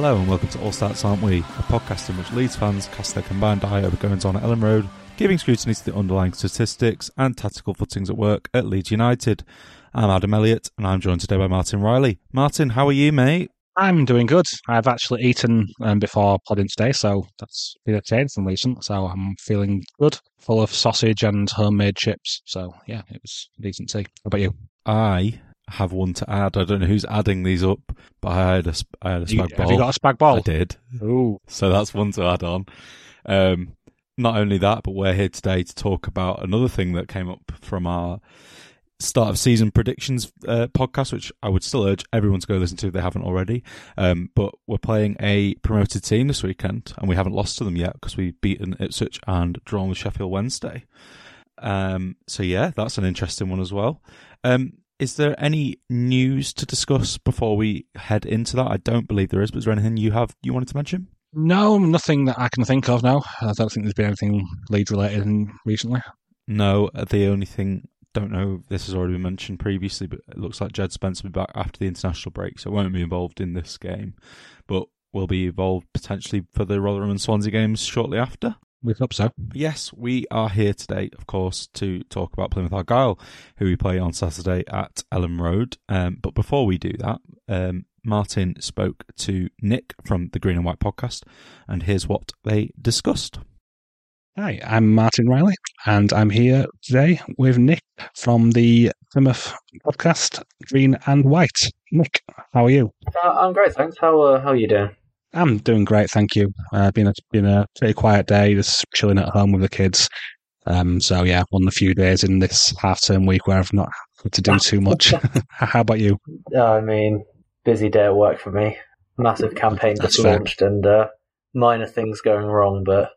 Hello and welcome to All Stats Aren't We, a podcast in which Leeds fans cast their combined eye over goings on at Elland Road, giving scrutiny to the underlying statistics and tactical footings at work at Leeds United. I'm Adam Elliott and I'm joined today by Martin Riley. Martin, how are you, mate? I'm doing good. I've actually eaten um, before podding today, so that's been a change from recent. So I'm feeling good, full of sausage and homemade chips. So yeah, it was decent tea. How about you? I have one to add. I don't know who's adding these up, but I had a, I had a You- spag ball. have you got a spag ball? I did. Ooh, So that's one to add on. Um, not only that, but we're here today to talk about another thing that came up from our start of season predictions uh, podcast, which I would still urge everyone to go listen to if they haven't already. Um, but we're playing a promoted team this weekend, and we haven't lost to them yet because we've beaten Ipswich and drawn with Sheffield Wednesday. Um, so yeah, that's an interesting one as well. Um, is there any news to discuss before we head into that? I don't believe there is, but is there anything you have you wanted to mention? no, nothing that I can think of now. I don't think there's been anything Leeds related in recently. No, uh, the only thing don't know if this has already been mentioned previously, but it looks like Jed Spence will be back after the international break, so won't be involved in this game, but will be involved potentially for the Rotherham and Swansea games shortly after. We hope so. Yes, we are here today, of course, to talk about Plymouth Argyle, who we play on Saturday at Elland Road. Um, but before we do that, um, Martin spoke to Nick from the Green and White podcast, and here's what they discussed. Hi, I'm Martin Riley, and I'm here today with Nick from the Plymouth podcast, Green and White. Nick, how are you? Uh, I'm great, thanks. How uh, how are you doing? I'm doing great, thank you. Uh, been a been a pretty quiet day, just chilling at home with the kids. Um, so yeah, one of the few days in this half term week where I've not had to do too much. How about you? I mean, busy day at work for me. Massive campaign That's just fair. launched, and uh, minor things going wrong, but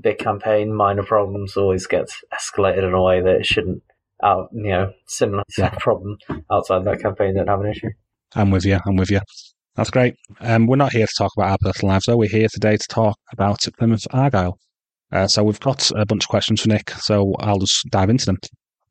big campaign, minor problems always gets escalated in a way that it shouldn't. Out, you know, similar Yeah. problem outside that campaign don't have an issue. I'm with you. I'm with you. That's great. Um, we're not here to talk about our personal lives, though. We're here today to talk about Plymouth Argyle. Uh, so we've got a bunch of questions for Nick, so I'll just dive into them.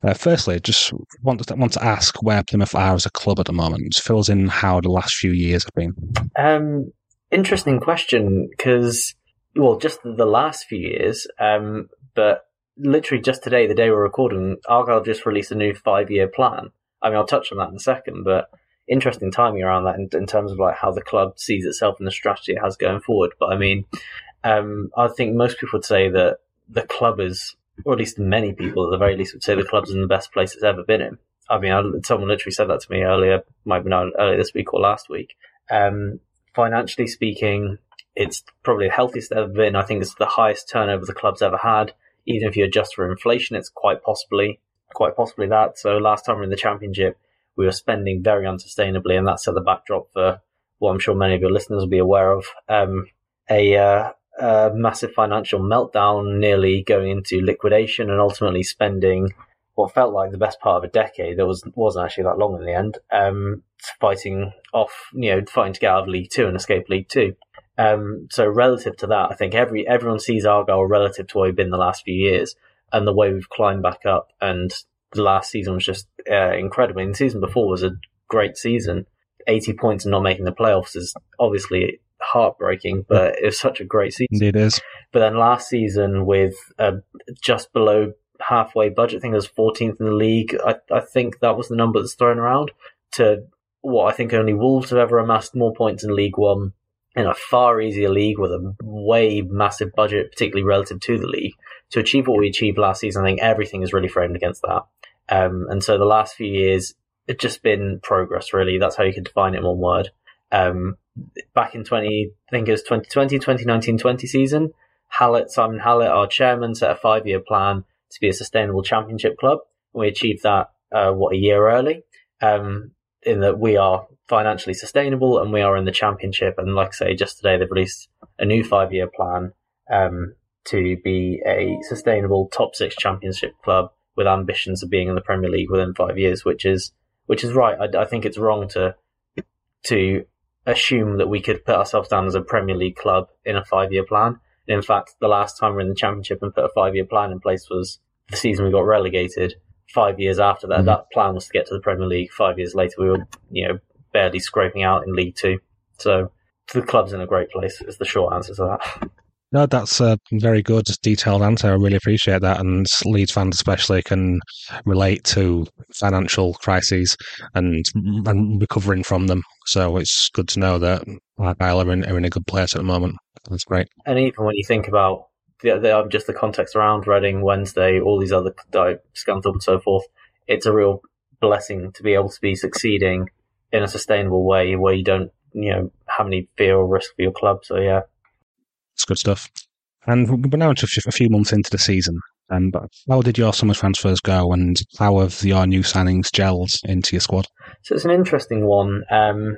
Uh, firstly, just want to, want to ask where Plymouth are as a club at the moment. Just in how the last few years have been. Um, interesting question because, well, just the last few years, um, but literally just today, the day we're recording, Argyle just released a new five-year plan. I mean, I'll touch on that in a second, but interesting timing around that in, in terms of like how the club sees itself and the strategy it has going forward. But I mean, um, I think most people would say that the club is, or at least many people at the very least would say the club's in the best place it's ever been in. I mean, I, someone literally said that to me earlier, might be known earlier this week or last week. Um, financially speaking, it's probably the healthiest ever been. I think it's the highest turnover the club's ever had. Even if you adjust for inflation, it's quite possibly, quite possibly that. So last time we were in the championship, we were spending very unsustainably, and that set the backdrop for what I'm sure many of your listeners will be aware of. Um, a, uh, a massive financial meltdown, nearly going into liquidation, and ultimately spending what felt like the best part of a decade. That was wasn't actually that long in the end. Um, fighting off, you know, fighting to get out of League Two and escape League Two. Um, so relative to that, I think every everyone sees Argyle relative to where we've been the last few years and the way we've climbed back up. And the last season was just uh, incredible. And the season before was a great season. 80 points and not making the playoffs is obviously heartbreaking, but it was such a great season. Indeed, it is. But then last season, with uh, just below halfway budget, I think it was 14th in the league. I, I think that was the number that's thrown around to what I think only Wolves have ever amassed more points in League One in a far easier league with a way massive budget, particularly relative to the league. To achieve what we achieved last season, I think everything is really framed against that. Um, and so the last few years, it's just been progress, really. That's how you could define it in one word. Um, back in 20, I think it was 2020, 2019, 20 season, Hallett, Simon Hallett, our chairman, set a five year plan to be a sustainable championship club. We achieved that, uh, what, a year early, um, in that we are financially sustainable and we are in the championship. And like I say, just today they've released a new five year plan, um, to be a sustainable top six championship club with ambitions of being in the Premier League within five years, which is, which is right. I, I think it's wrong to, to assume that we could put ourselves down as a Premier League club in a five year plan. In fact, the last time we were in the Championship and put a five year plan in place was the season we got relegated. Five years after that, Mhm. that plan was to get to the Premier League. Five years later, we were, you know, barely scraping out in League Two. So the club's in a great place. Is the short answer to that. No, that's a very good, detailed answer. I really appreciate that. And Leeds fans, especially, can relate to financial crises and, and recovering from them. So it's good to know that Argyle are in, are in a good place at the moment. That's great. And even when you think about just the context around Reading, Wednesday, all these other like, Scunthorpe and so forth, it's a real blessing to be able to be succeeding in a sustainable way where you don't, you know, have any fear or risk for your club. So yeah, it's good stuff. And we're now just a few months into the season. Um, but how did your summer transfers go, and how have your new signings gelled into your squad? So it's an interesting one. Um,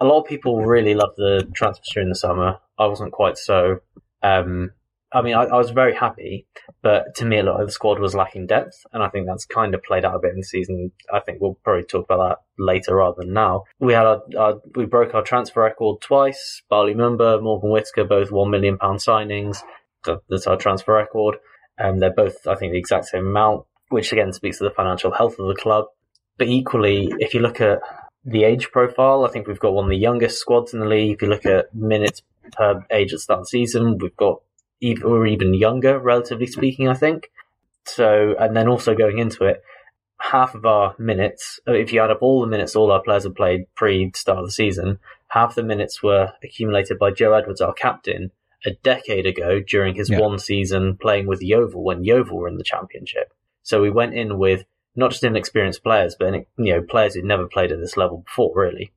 a lot of people really love the transfers during the summer. I wasn't quite so. Um, I mean, I, I, was very happy, but to me, a lot of the squad was lacking depth, and I think that's kind of played out a bit in the season. I think we'll probably talk about that later rather than now. We had our, our we broke our transfer record twice. Bali Mumba, Morgan Whittaker, both one million pound signings. That's our transfer record. Um, they're both, I think, the exact same amount, which again speaks to the financial health of the club. But equally, if you look at the age profile, I think we've got one of the youngest squads in the league. If you look at minutes per age at start of the season, we've got or even younger, relatively speaking, I think. So, and then also going into it, half of our minutes, uh, if you add up all the minutes all our players have played pre start of the season, half the minutes were accumulated by Joe Edwards, our captain, a decade ago during his yeah. one season playing with Yeovil when Yeovil were in the championship. So we went in with not just inexperienced players, but you know players who'd never played at this level before, really.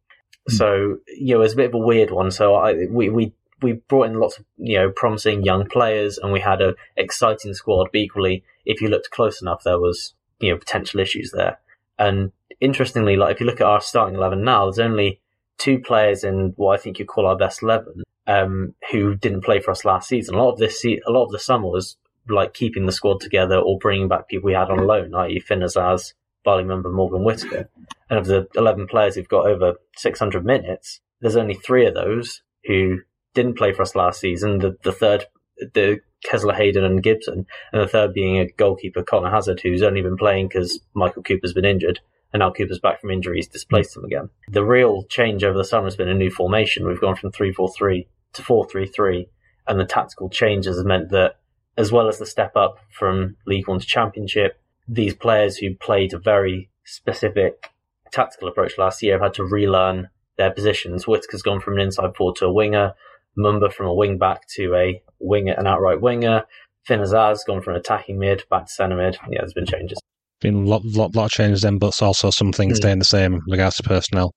Mm. So you know, it's a bit of a weird one. So I we we we brought in lots of you know promising young players, and we had an exciting squad. But equally, if you looked close enough, there was you know potential issues there. And interestingly, like if you look at our starting eleven now, there's only two players in what I think you call our best eleven um, who didn't play for us last season. A lot of this, a lot of the summer was like keeping the squad together or bringing back people we had on loan, i.e. Finn Azaz, Bali Mumba, Morgan Whittaker. And of the 11 players who've got over 600 minutes, there's only three of those who didn't play for us last season. The, the third, the Kesler, Hayden, and Gibson, and the third being a goalkeeper, Conor Hazard, who's only been playing because Michael Cooper's been injured, and now Cooper's back from injury, injuries, displaced him again. The real change over the summer has been a new formation. We've gone from 3 4 3 to 4-3-3 and the tactical changes have meant that as well as the step up from League One to Championship, these players who played a very specific tactical approach last year have had to relearn their positions. Whittaker's gone from an inside forward to a winger, Mumba from a wing back to a winger, an outright winger. Finn Azaz gone from attacking mid back to centre mid. Yeah, there's been changes. Been a lot, lot, lot of changes then, but also some things mm. staying the same in regards to personnel.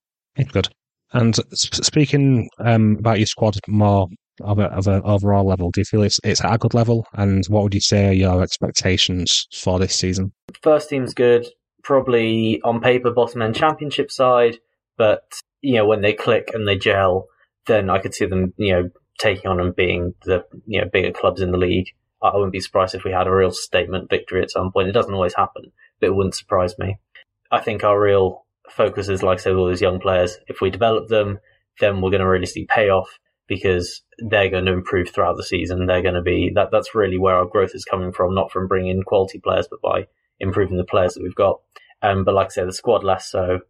Good. And speaking um, about your squad more of, a, of an overall level, do you feel it's, it's at a good level? And what would you say are your expectations for this season? First team's good, probably on paper bottom end championship side, but you know when they click and they gel, then I could see them you know taking on and being the you know bigger clubs in the league. I wouldn't be surprised if we had a real statement victory at some point. It doesn't always happen, but it wouldn't surprise me. I think our real focus is, like I said, all these young players. If we develop them, then we're going to really see payoff because they're going to improve throughout the season. They're going to be that. That's really where our growth is coming from, not from bringing in quality players, but by improving the players that we've got. Um, but like I said, the squad less so.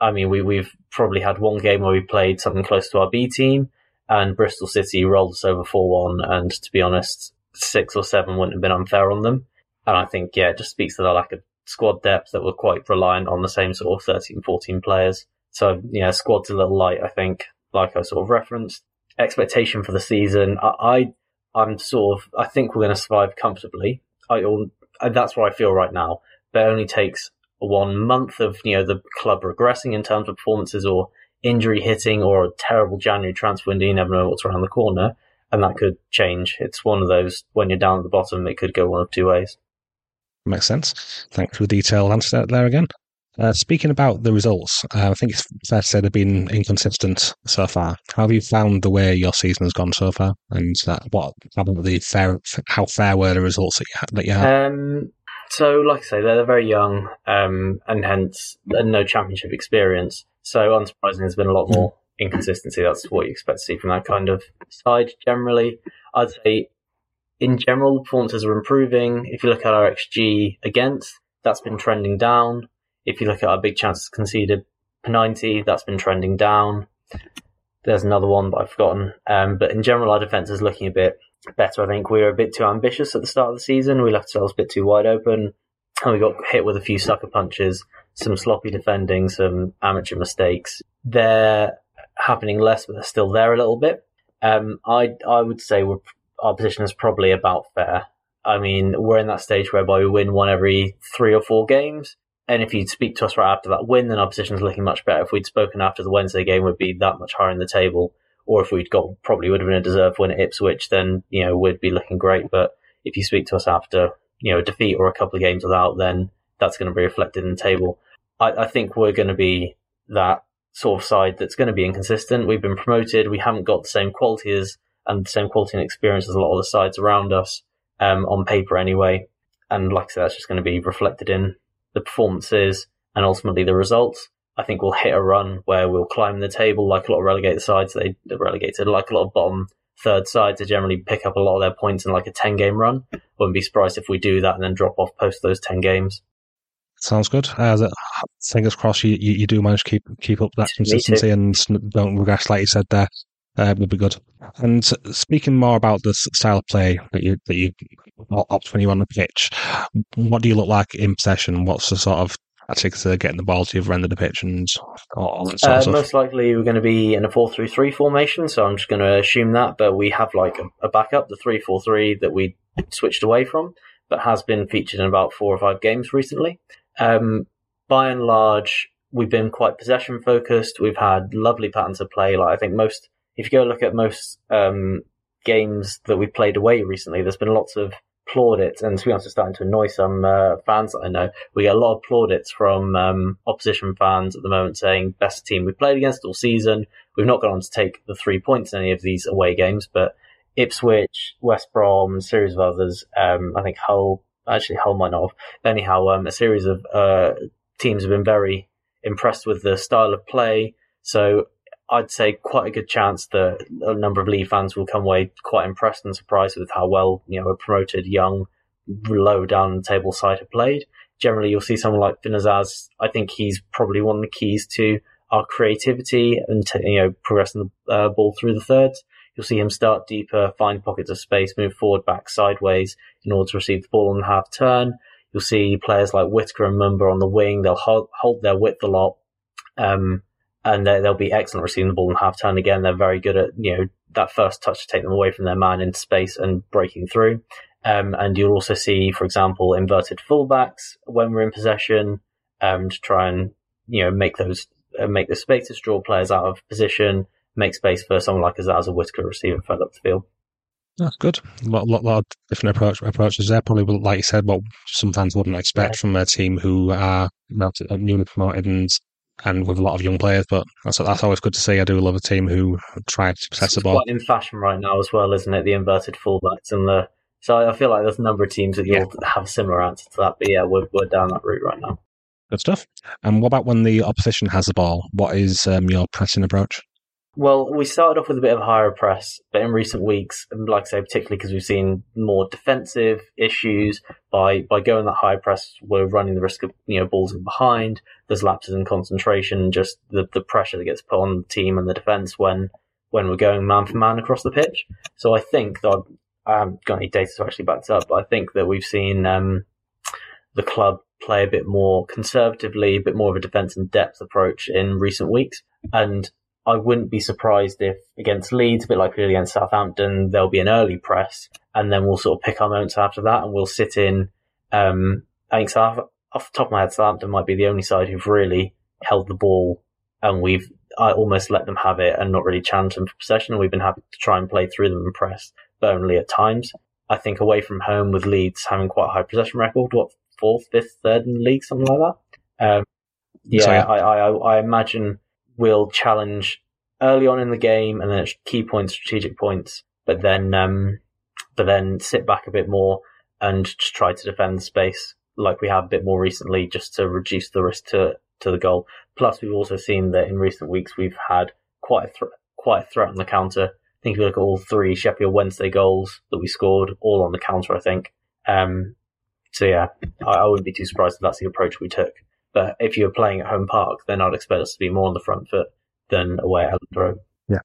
I mean, we we've probably had one game where we played something close to our B team, and Bristol City rolled us over four one. And to be honest, six or seven wouldn't have been unfair on them. And I think yeah, it just speaks to the lack of squad depth that were quite reliant on the same sort of 13, 14 players. So, yeah, squad's a little light, I think, like I sort of referenced. Expectation for the season, I, I am sort of, I think we're going to survive comfortably. I, that's what I feel right now. But it only takes one month of, you know, the club regressing in terms of performances or injury hitting or a terrible January transfer window. You never know what's around the corner. And that could change. It's one of those, when you're down at the bottom, it could go one of two ways. Makes sense. Thanks for the detailed answer there again. Uh, speaking about the results, uh, I think it's fair to say they've been inconsistent so far. How have you found the way your season has gone so far, and uh, what the fair? How fair were the results that you had? That you had? Um, so, like I say, they're, very young, um, and hence no championship experience. So, unsurprisingly, there's been a lot more inconsistency. That's what you expect to see from that kind of side. Generally, I'd say in general, the performances are improving. If you look at our XG against, that's been trending down. If you look at our big chances conceded per 90, that's been trending down. there's another one that I've forgotten. Um, but in general, our defense is looking a bit better. I think we were a bit too ambitious at the start of the season. We left ourselves a bit too wide open, and we got hit with a few sucker punches, some sloppy defending, some amateur mistakes. They're happening less, but they're still there a little bit. Um, I I would say our position is probably about fair. I mean, we're in that stage whereby we win one every three or four games. And if you'd speak to us right after that win, then our position is looking much better. If we'd spoken after the Wednesday game, we'd be that much higher in the table. Or if we'd got probably would have been a deserved win at Ipswich, then you know we'd be looking great. But if you speak to us after you know a defeat or a couple of games without, then that's going to be reflected in the table. I, I think we're going to be that sort of side that's going to be inconsistent. We've been promoted. We haven't got the same quality as and the same quality and experience as a lot of the sides around us um, on paper anyway. And like I said, that's just going to be reflected in the performances and ultimately the results. I think we'll hit a run where we'll climb the table like a lot of relegated sides. They are relegated like a lot of bottom third sides. They generally pick up a lot of their points in like a 10 game run. Wouldn't be surprised if we do that and then drop off post those 10 games. Sounds good. Uh, fingers crossed you, you, you, do manage to keep keep up that consistency and don't regress like you said there. Uh, would be good. And speaking more about the style of play that you that you opt when you're on the pitch, what do you look like in possession? What's the sort of tactics to getting the ball to of the pitch and all that sort uh, of stuff? Most likely, we're going to be in a four-three-three formation, so I'm just going to assume that. But we have like a, a backup, the three-four-three that we switched away from, but has been featured in about four or five games recently. Um, by and large, we've been quite possession focused. We've had lovely patterns of play. Like I think most if you go look at most um, games that we've played away recently, there's been lots of plaudits, and to be honest, it's starting to annoy some uh, fans that I know. We get a lot of plaudits from um, opposition fans at the moment saying best team we've played against all season. We've not gone on to take the three points in any of these away games, but Ipswich, West Brom, a series of others. Um, I think Hull, actually Hull might not have. Anyhow, um, a series of uh, teams have been very impressed with the style of play. So I'd say quite a good chance that a number of Leeds fans will come away quite impressed and surprised with how well you know a promoted young, low down the table side have played. Generally, you'll see someone like Finn Azaz. I think he's probably one of the keys to our creativity and you know progressing the uh, ball through the thirds. You'll see him start deeper, find pockets of space, move forward, back, sideways in order to receive the ball on the half turn. You'll see players like Whittaker and Mumba on the wing. They'll hold, hold their width a lot. Um, and they'll be excellent receiving the ball in half turn. Again, they're very good at you know that first touch to take them away from their man into space and breaking through. Um, and you'll also see, for example, inverted fullbacks when we're in possession um, to try and you know make those uh, make the spaces, draw players out of position, make space for someone like Azaz or Whittaker receiving further up the field. That's good. A lot, lot, lot of different approach, approaches there. Probably, like you said, what some fans wouldn't expect yeah. from a team who are newly promoted and and with a lot of young players. But that's that's always good to see. I do love a team who try to possess the ball. Quite in fashion right now as well, isn't it? The inverted fullbacks and the so I feel like there's a number of teams that you'll yeah. have a similar answer to that. But yeah, we're we're down that route right now. Good stuff. And what about when the opposition has the ball? What is um, your pressing approach? Well, we started off with a bit of a higher press, but in recent weeks, and like I say, particularly because we've seen more defensive issues by by going that high press, we're running the risk of you know balls in behind. There's lapses in concentration, just the the pressure that gets put on the team and the defense when when we're going man for man across the pitch. So I think that I haven't got any data to actually back this up, but I think that we've seen um, the club play a bit more conservatively, a bit more of a defense and depth approach in recent weeks, and I wouldn't be surprised if against Leeds, a bit like we did against Southampton, there'll be an early press, and then we'll sort of pick our moments after that, and we'll sit in. Um, I think South, off the top of my head, Southampton might be the only side who've really held the ball, and we've I almost let them have it and not really challenged them for possession. And we've been happy to try and play through them and press, but only at times. I think away from home with Leeds having quite a high possession record, what fourth, fifth, third in the league, something like that. Um, yeah. I, I, I imagine will challenge early on in the game and then at key points, strategic points, but then um, but then sit back a bit more and just try to defend space like we have a bit more recently, just to reduce the risk to to the goal. Plus, we've also seen that in recent weeks we've had quite a th- quite a threat on the counter. I think if you look at all three Sheffield Wednesday goals that we scored, all on the counter, I think. Um, so yeah, I, I wouldn't be too surprised if that's the approach we took. But if you're playing at home park, then I'd expect us to be more on the front foot than away at Elland Road. Yeah,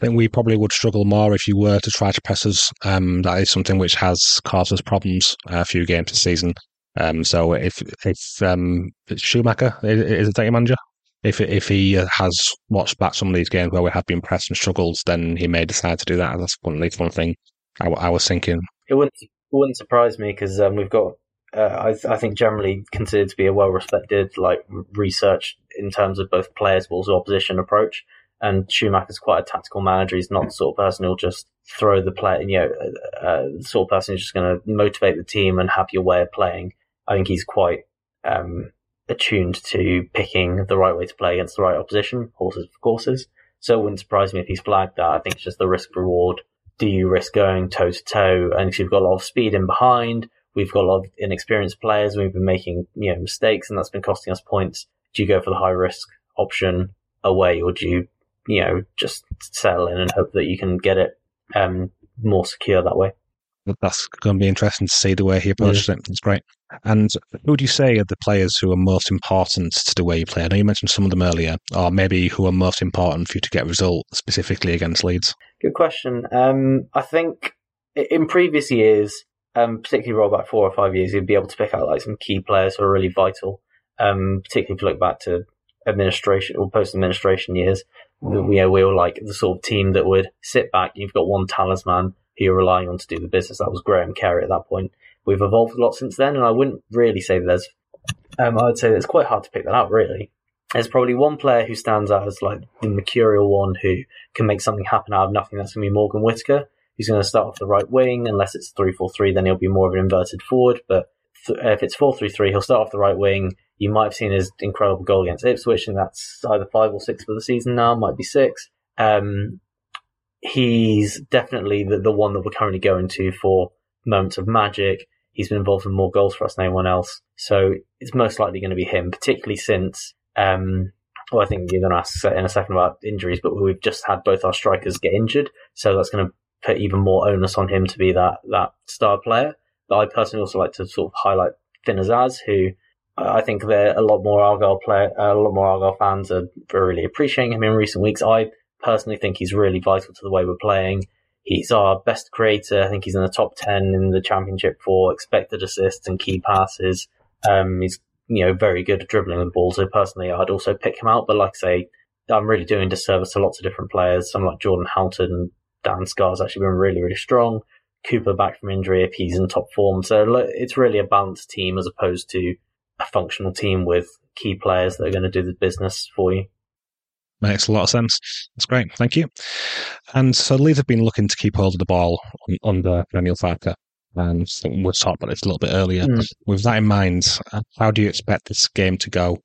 I think we probably would struggle more if you were to try to press us. Um, that is something which has caused us problems a few games this season. Um, so if if um, Schumacher is, a manager, if if he has watched back some of these games where we have been pressed and struggled, then he may decide to do that. That's one, at least one thing I, I was thinking. It wouldn't it wouldn't surprise me because um, we've got uh, I, I, think generally considered to be a well respected like research in terms of both players but also opposition approach. And Schumacher's quite a tactical manager. He's not the sort of person who'll just throw the play, you know, uh, uh, the sort of person who's just going to motivate the team and have your way of playing. I think he's quite um, attuned to picking the right way to play against the right opposition, horses for courses. So it wouldn't surprise me if he's flagged that. I think it's just the risk reward. Do you risk going toe to toe? And if you've got a lot of speed in behind, we've got a lot of inexperienced players. We've been making you know mistakes, and that's been costing us points. Do you go for the high risk option away, or do you you know, just settle in and hope that you can get it um, more secure that way. That's going to be interesting to see the way he approaches yeah. it. It's great. And who would you say are the players who are most important to the way you play? I know you mentioned some of them earlier, or maybe who are most important for you to get results specifically against Leeds. Good question. Um, I think in previous years, um, particularly roll back four or five years, you'd be able to pick out like some key players who are really vital. Um, particularly if you look back to administration or post administration years, we, we were like the sort of team that would sit back. You've got one talisman who you're relying on to do the business. That was Graham Carey at that point. We've evolved a lot since then, and I wouldn't really say there's. Um, I would say that it's quite hard to pick that out. Really, there's probably one player who stands out as like the mercurial one who can make something happen out of nothing. That's to be Morgan Whittaker. He's going to start off the right wing. Unless it's three four three, then he'll be more of an inverted forward. But th- if it's four three three, he'll start off the right wing you might have seen his incredible goal against Ipswich, and that's either five or six for the season now, might be six. Um, he's definitely the, the one that we're currently going to for moments of magic. He's been involved in more goals for us than anyone else. So it's most likely going to be him, particularly since, um, well, I think you're going to ask in a second about injuries, but we've just had both our strikers get injured. So that's going to put even more onus on him to be that, that star player. But I personally also like to sort of highlight Finn Azaz, who I think that a lot more Argyle player, a lot more Argyle fans are really appreciating him in recent weeks. I personally think he's really vital to the way we're playing. He's our best creator. I think he's in the top ten in the championship for expected assists and key passes. Um, he's you know very good at dribbling the ball. So personally, I'd also pick him out. But like I say, I'm really doing disservice to lots of different players. Some like Jordan and Dan Scarr's actually been really really strong. Cooper back from injury if he's in top form. So it's really a balanced team as opposed to a functional team with key players that are going to do the business for you. Makes a lot of sense. That's great. Thank you. And so Leeds have been looking to keep hold of the ball under Daniel Farke. And we'll talk about this a little bit earlier. Mm. With that in mind, how do you expect this game to go?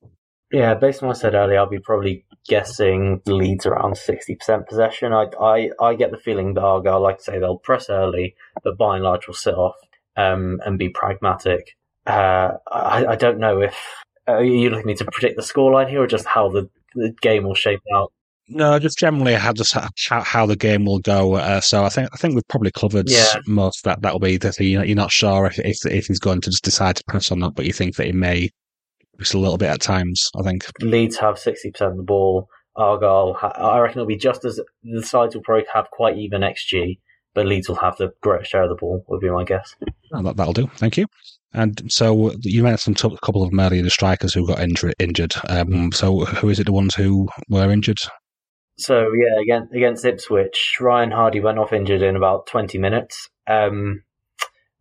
Yeah, based on what I said earlier, I'll be probably guessing Leeds around 60% possession. I, I, I get the feeling that Argyle, like I say, they'll press early, but by and large will sit off um, and be pragmatic. Uh, I, I, don't know if uh, are you looking me to predict the scoreline here, or just how the, the game will shape out. No, just generally how just how, how the game will go. Uh, so I think I think we've probably covered yeah. most of that. That'll be that you're not sure if, if if he's going to just decide to press on that, but you think that he may just a little bit at times. I think Leeds have sixty percent of the ball. Argyle, I reckon it'll be just as the sides will probably have quite even xG, but Leeds will have the greatest share of the ball. Would be my guess. Oh, that, that'll do. Thank you. And so you mentioned a couple of them earlier, the strikers who got injured. injured. Um, so who is it, the ones who were injured? So yeah, against, against Ipswich, Ryan Hardie went off injured in about 20 minutes. Um,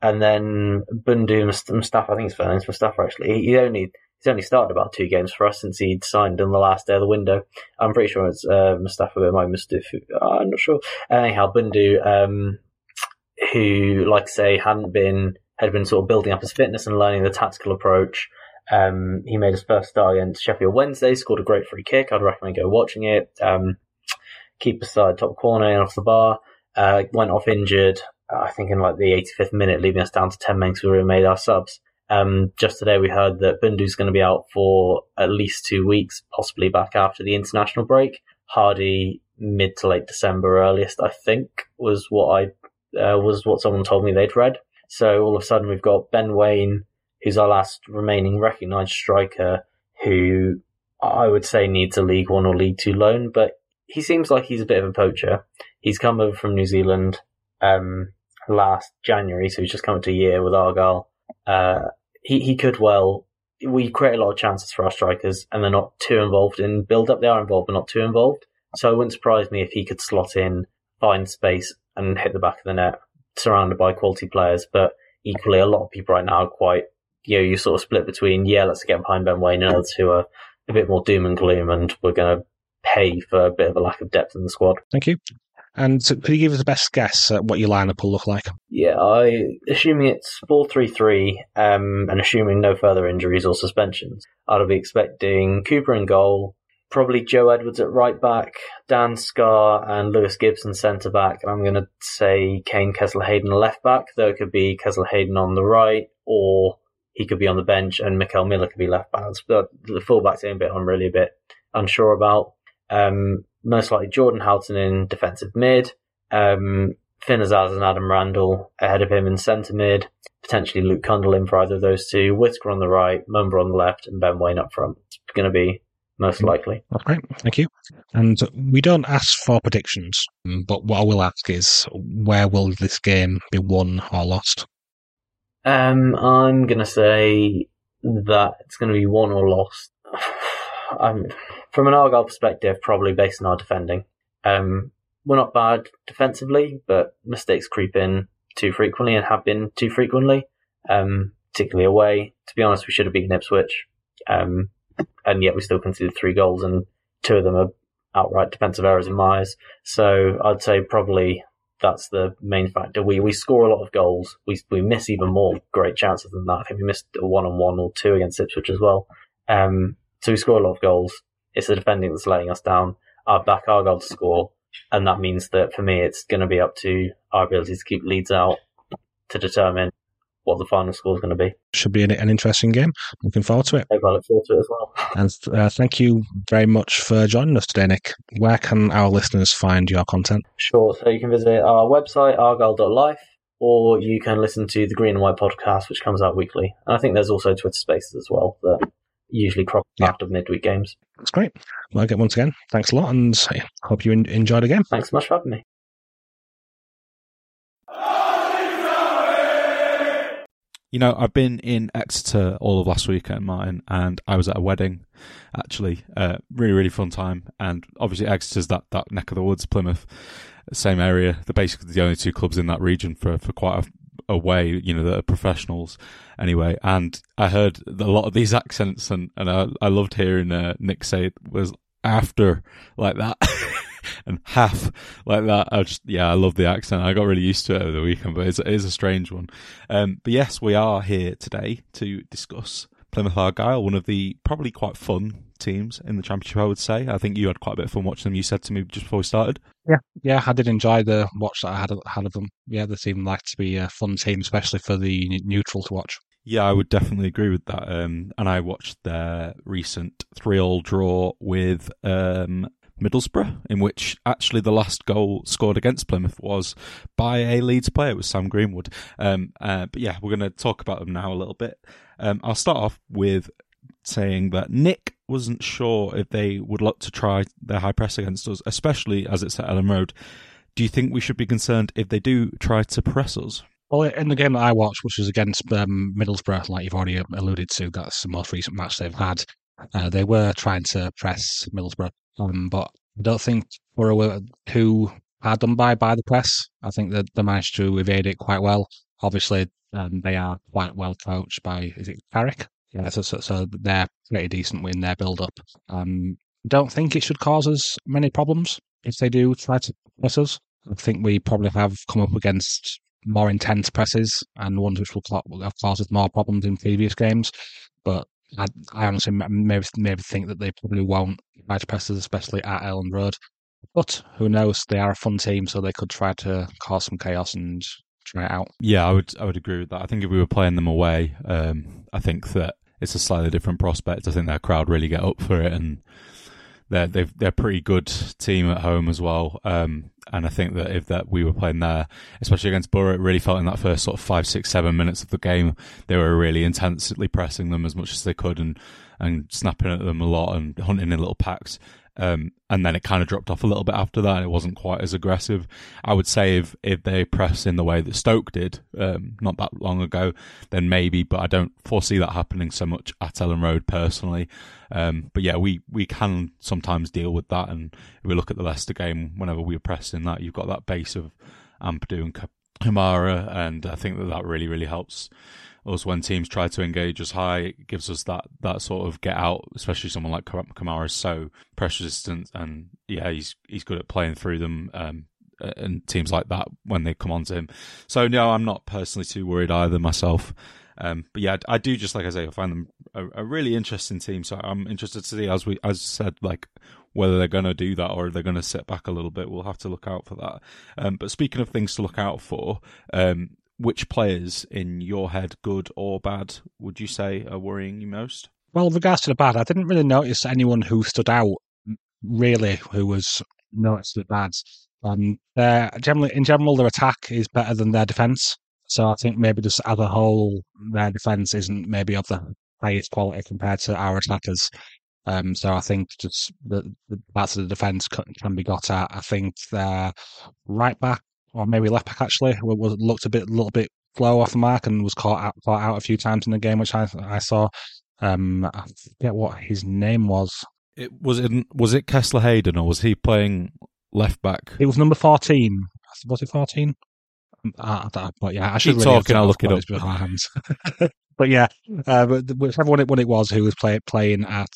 and then Bundu Mustafa, I think it's Fernandez Mustafa actually, he only he's only started about two games for us since he'd signed on the last day of the window. I'm pretty sure it's uh, Mustafa, might Mustafa, I'm not sure. Anyhow, Bundu, um, who, like I say, hadn't been had been sort of building up his fitness and learning the tactical approach. Um, he made his first start against Sheffield Wednesday, scored a great free kick. I'd recommend go watching it. Um, keeper side, top corner, and off the bar. Uh, went off injured, I think in like the 85th minute, leaving us down to 10 men we made our subs. Um, just today we heard that Bundu's going to be out for at least two weeks, possibly back after the international break. Hardie mid to late December earliest, I think, was what I uh, was what someone told me they'd read. So all of a sudden we've got Ben Waine, who's our last remaining recognised striker, who I would say needs a League One or League Two loan, but he seems like he's a bit of a poacher. He's come over from New Zealand um, last January, so he's just come to a year with Argyle. Uh, he he could well. We create a lot of chances for our strikers, and they're not too involved in build up. They are involved, but not too involved. So it wouldn't surprise me if he could slot in, find space, and hit the back of the net, surrounded by quality players. But equally, a lot of people right now are quite, you know, you sort of split between, yeah, let's get behind Ben Waine and others who are a bit more doom and gloom, and we're going to pay for a bit of a lack of depth in the squad. Thank you. And could you give us a best guess at what your lineup will look like? Yeah, I assuming it's four three three, um, and assuming no further injuries or suspensions, I'd be expecting Cooper in goal, probably Joe Edwards at right back, Dan Scarr and Lewis Gibson centre back, and I'm going to say Kaine Kesler Hayden left back, though it could be Kesler Hayden on the right, or he could be on the bench and Mickel Miller could be left back. But the fullback's a bit I'm really a bit unsure about. Um, most likely Jordan Houghton in defensive mid, um, Finn Azaz and Adam Randell ahead of him in centre mid, potentially Luke Cundle in for either of those two, Whittaker on the right, Mumba on the left, and Ben Waine up front. It's going to be most Mm. likely. That's great. Thank you. And we don't ask for predictions, but what I will ask is where will this game be won or lost? Um, I'm going to say that it's going to be won or lost. I'm, from an Argyle perspective, probably based on our defending. Um, we're not bad defensively, but mistakes creep in too frequently and have been too frequently, um, particularly away. To be honest, we should have beaten Ipswich, um, and yet we still conceded three goals, and two of them are outright defensive errors in my eyes. So I'd say probably that's the main factor. We we score a lot of goals. We we miss even more great chances than that. I think we missed a one on one or two against Ipswich as well. Um, so we score a lot of goals. It's the defending that's letting us down. Our back Argyle to score, and that means that for me, it's going to be up to our ability to keep Leeds out to determine what the final score is going to be. Should be an, an interesting game. Looking forward to it. I look forward to it as well. And uh, thank you very much for joining us today, Nick. Where can our listeners find your content? Sure. So you can visit our website, argyle.life, or you can listen to the Green and White podcast, which comes out weekly. And I think there's also Twitter Spaces as well that usually crop Yeah. after midweek games. That's great. Well, again, once again, thanks a lot, and I hope you en- enjoyed the game. Thanks so much for having me. You know, I've been in Exeter all of last weekend, Martin, and I was at a wedding. Actually, uh, really, really fun time. And obviously, Exeter's that, that neck of the woods, Plymouth, same area. They're basically the only two clubs in that region for, for quite a, a way, you know, that are professionals anyway. And I heard a lot of these accents, and, and I, I loved hearing uh, Nick say it was after like that. and half like that. I just, yeah, I love the accent. I got really used to it over the weekend, but it's, it is a strange one. Um, but yes, we are here today to discuss Plymouth Argyle, one of the probably quite fun teams in the championship. I would say. I think you had quite a bit of fun watching them. You said to me just before we started. Yeah, yeah, I did enjoy the watch that I had had of them. Yeah, they seem like to be a fun team, especially for the neutral to watch. Yeah, I would definitely agree with that. Um, and I watched their recent three-all draw with um, Middlesbrough, in which actually the last goal scored against Plymouth was by a Leeds player. It was Sam Greenwood. Um, uh, but yeah, we're going to talk about them now a little bit. Um, I'll start off with saying that Nick wasn't sure if they would look to try their high press against us, especially as it's at Elland Road. Do you think we should be concerned if they do try to press us? Well, in the game that I watched, which was against um, Middlesbrough, like you've already alluded to, that's the most recent match they've had. Uh, they were trying to press Middlesbrough, um, but I don't think Boro were too hard done by by the press. I think that they managed to evade it quite well. Obviously, um, they are quite well coached by is it Carrick? Yeah, so, so, so they're pretty decent in their build up. Um, don't think it should cause us many problems if they do try to press us. I think we probably have come up against more intense presses and ones which will have caused us more problems in previous games. But I, I honestly maybe maybe think that they probably won't try to press us, especially at Elland Road. But who knows? They are a fun team, so they could try to cause some chaos and try it out. Yeah, I would I would agree with that. I think if we were playing them away, um, I think that it's a slightly different prospect. I think their crowd really get up for it, and they're they've, they're a pretty good team at home as well. Um, and I think that if that we were playing there, especially against Boro, it really felt in that first sort of five, six, seven minutes of the game, they were really intensely pressing them as much as they could and and snapping at them a lot and hunting in little packs. Um, and then it kind of dropped off a little bit after that. And it wasn't quite as aggressive. I would say if, if they press in the way that Stoke did, um, not that long ago, then maybe, but I don't foresee that happening so much at Elland Road personally. Um, but yeah, we, we can sometimes deal with that. And if we look at the Leicester game, whenever we are pressing that, you've got that base of Ampadu and Kamara. And I think that that really, really helps us when teams try to engage us high. It gives us that that sort of get out, especially someone like Kamara is so pressure resistant, and yeah, he's he's good at playing through them. Um, and teams like that when they come onto him. So no, I'm not personally too worried either myself. Um, but yeah, I do just like I say, I find them a, a, really interesting team. So I'm interested to see, as we as said, like whether they're going to do that or they're going to sit back a little bit. We'll have to look out for that. Um, but speaking of things to look out for, um, which players in your head, good or bad, would you say are worrying you most? Well, with regards to the bad, I didn't really notice anyone who stood out really who was noticed noticeably bad. Um, generally, in general, their attack is better than their defence. So I think maybe just as a whole, their defence isn't maybe of the highest quality compared to our attackers. Um, so I think just the, the parts of the defence can, can, be got at. I think their right back or maybe left back actually, was looked a bit, a little bit low off the mark and was caught out, caught out a few times in the game, which I I saw. Um, I forget what his name was. It was it was it Kesler Hayden or was he playing left back? It was number fourteen. Was it fourteen? Uh, but yeah, I should really talking. I'll look it up. but yeah, uh, but whichever one it, one it was who was play, playing at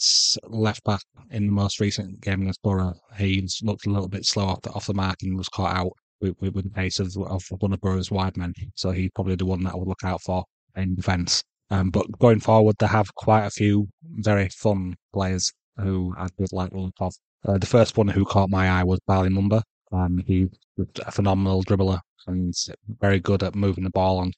left back in the most recent game against Boro, he looked a little bit slow off the, off the mark and was caught out with, with, with the pace of, of one of Boro's wide men. So he's probably the one that I would look out for in defence. Um, but going forward, they have quite a few very fun players who I would like to look of. Uh, the first one who caught my eye was Bali Mumba. Um, he's a phenomenal dribbler and very good at moving the ball on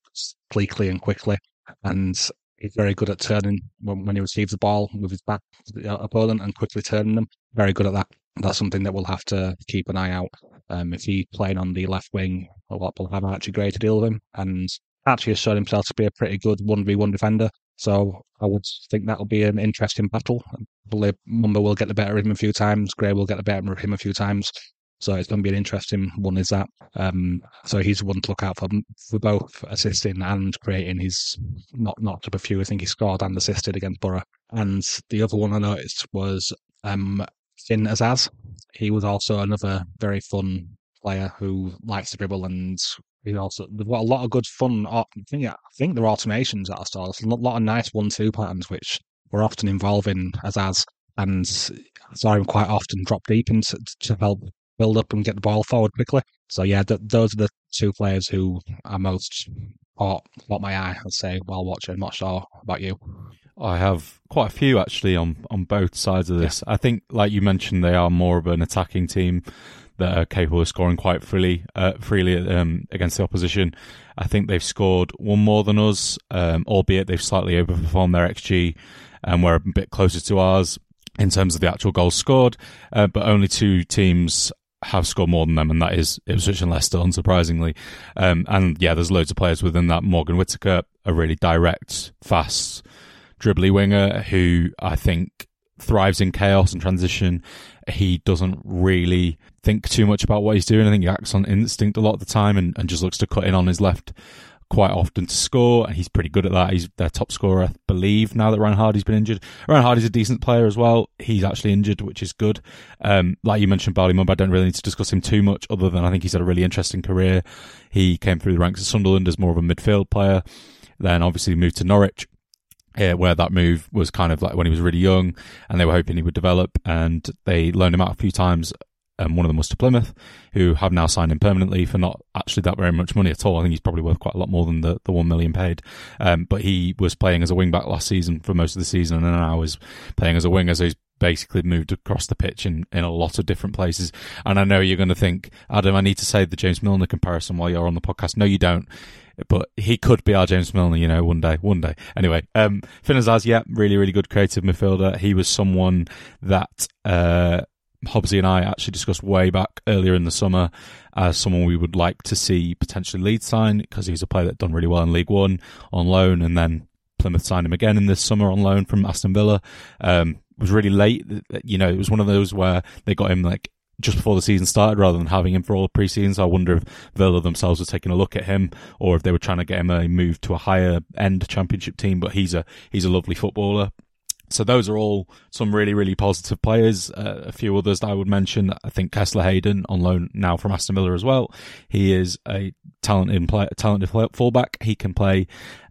sleekly and quickly. And he's very good at turning when, when he receives the ball with his back to the opponent and quickly turning them. Very good at that. That's something that we'll have to keep an eye out. Um, if he's playing on the left wing, a lot will have Archie Gray to deal with him, and Archie has shown himself to be a pretty good one v one defender. So I would think that'll be an interesting battle. I believe Mumba will get the better of him a few times. Gray will get the better of him a few times. So it's going to be an interesting one. Is that? Um, so he's one to look out for for both assisting and creating. He's not not to a few. I think he scored and assisted against Boro. And the other one I noticed was um, Finn Azaz. He was also another very fun player who likes to dribble and he also they've got a lot of good fun. I think I think there are automations at. There's a lot of nice one-two patterns which we're often involving Azaz, and saw him quite often drop deep into to help build up and get the ball forward quickly. So yeah, th- those are the two players who are most caught, caught my eye. I'd say while watching. I'm not sure about you. I have quite a few actually on on both sides of this. Yeah. I think, like you mentioned, they are more of an attacking team that are capable of scoring quite freely, uh, freely um, against the opposition. I think they've scored one more than us, um, albeit they've slightly overperformed their xG, and we're a bit closer to ours in terms of the actual goals scored. Uh, but only two teams have scored more than them, and that is Ipswich and Leicester, unsurprisingly. Um, and yeah, there's loads of players within that. Morgan Whittaker, a really direct, fast dribbly winger who I think thrives in chaos and transition. He doesn't really think too much about what he's doing. I think he acts on instinct a lot of the time and, and just looks to cut in on his left quite often to score, and he's pretty good at that. He's their top scorer, I believe, now that Ryan Hardie's been injured. Ryan Hardie's a decent player as well. He's actually injured, which is good. Um, like you mentioned, Bali Mumba, I don't really need to discuss him too much, other than I think he's had a really interesting career. He came through the ranks of Sunderland as more of a midfield player, then obviously moved to Norwich where that move was kind of like when he was really young and they were hoping he would develop and they loaned him out a few times. And one of them was to Plymouth, who have now signed him permanently for not actually that very much money at all. I think he's probably worth quite a lot more than the, the one million paid. Um, but he was playing as a wing back last season for most of the season and now is playing as a winger. So he's basically moved across the pitch in, in a lot of different places. And I know you're going to think, Adam, I need to say the James Milner comparison while you're on the podcast. No, you don't but he could be our James Milner, you know, one day, one day. Anyway, um, Finn Azaz, yeah, really, really good creative midfielder. He was someone that, uh, Hobbsy and I actually discussed way back earlier in the summer as someone we would like to see potentially lead sign because he's a player that done really well in League One on loan and then Plymouth signed him again in this summer on loan from Aston Villa. Um, was really late. You know, it was one of those where they got him like just before the season started rather than having him for all pre-season. So I wonder if Villa themselves were taking a look at him or if they were trying to get him a move to a higher end championship team. But he's a he's a lovely footballer. So those are all some really, really positive players. Uh, a few others that I would mention. I think Kesler Hayden on loan now from Aston Villa as well. He is a talented play, talented fullback. He can play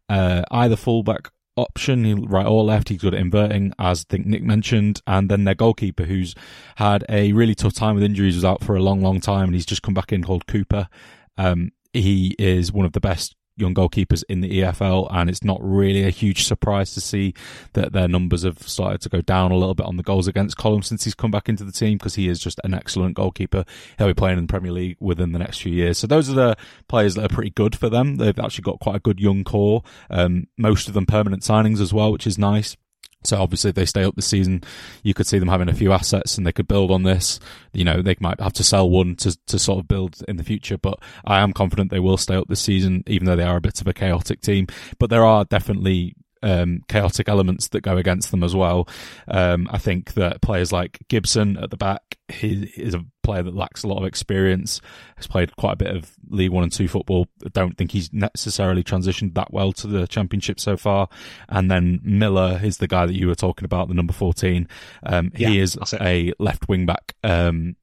uh, either fullback option, right or left. He's good at inverting, as I think Nick mentioned. And then their goalkeeper, who's had a really tough time with injuries, was out for a long, long time, and he's just come back in called Cooper. Um, he is one of the best young goalkeepers in the EFL, and it's not really a huge surprise to see that their numbers have started to go down a little bit on the goals against column since he's come back into the team because he is just an excellent goalkeeper. He'll be playing in the Premier League within the next few years. So those are the players that are pretty good for them. They've actually got quite a good young core, um, most of them permanent signings as well, which is nice. So obviously, if they stay up this season, you could see them having a few assets, and they could build on this. You know, they might have to sell one to to sort of build in the future. But I am confident they will stay up this season, even though they are a bit of a chaotic team. But there are definitely um, chaotic elements that go against them as well. Um, I think that players like Gibson at the back, he is a player that lacks a lot of experience, has played quite a bit of League One and Two football. I don't think he's necessarily transitioned that well to the Championship so far. And then Miller is the guy that you were talking about, the number 14. Um, yeah, he is a left wing back. Um,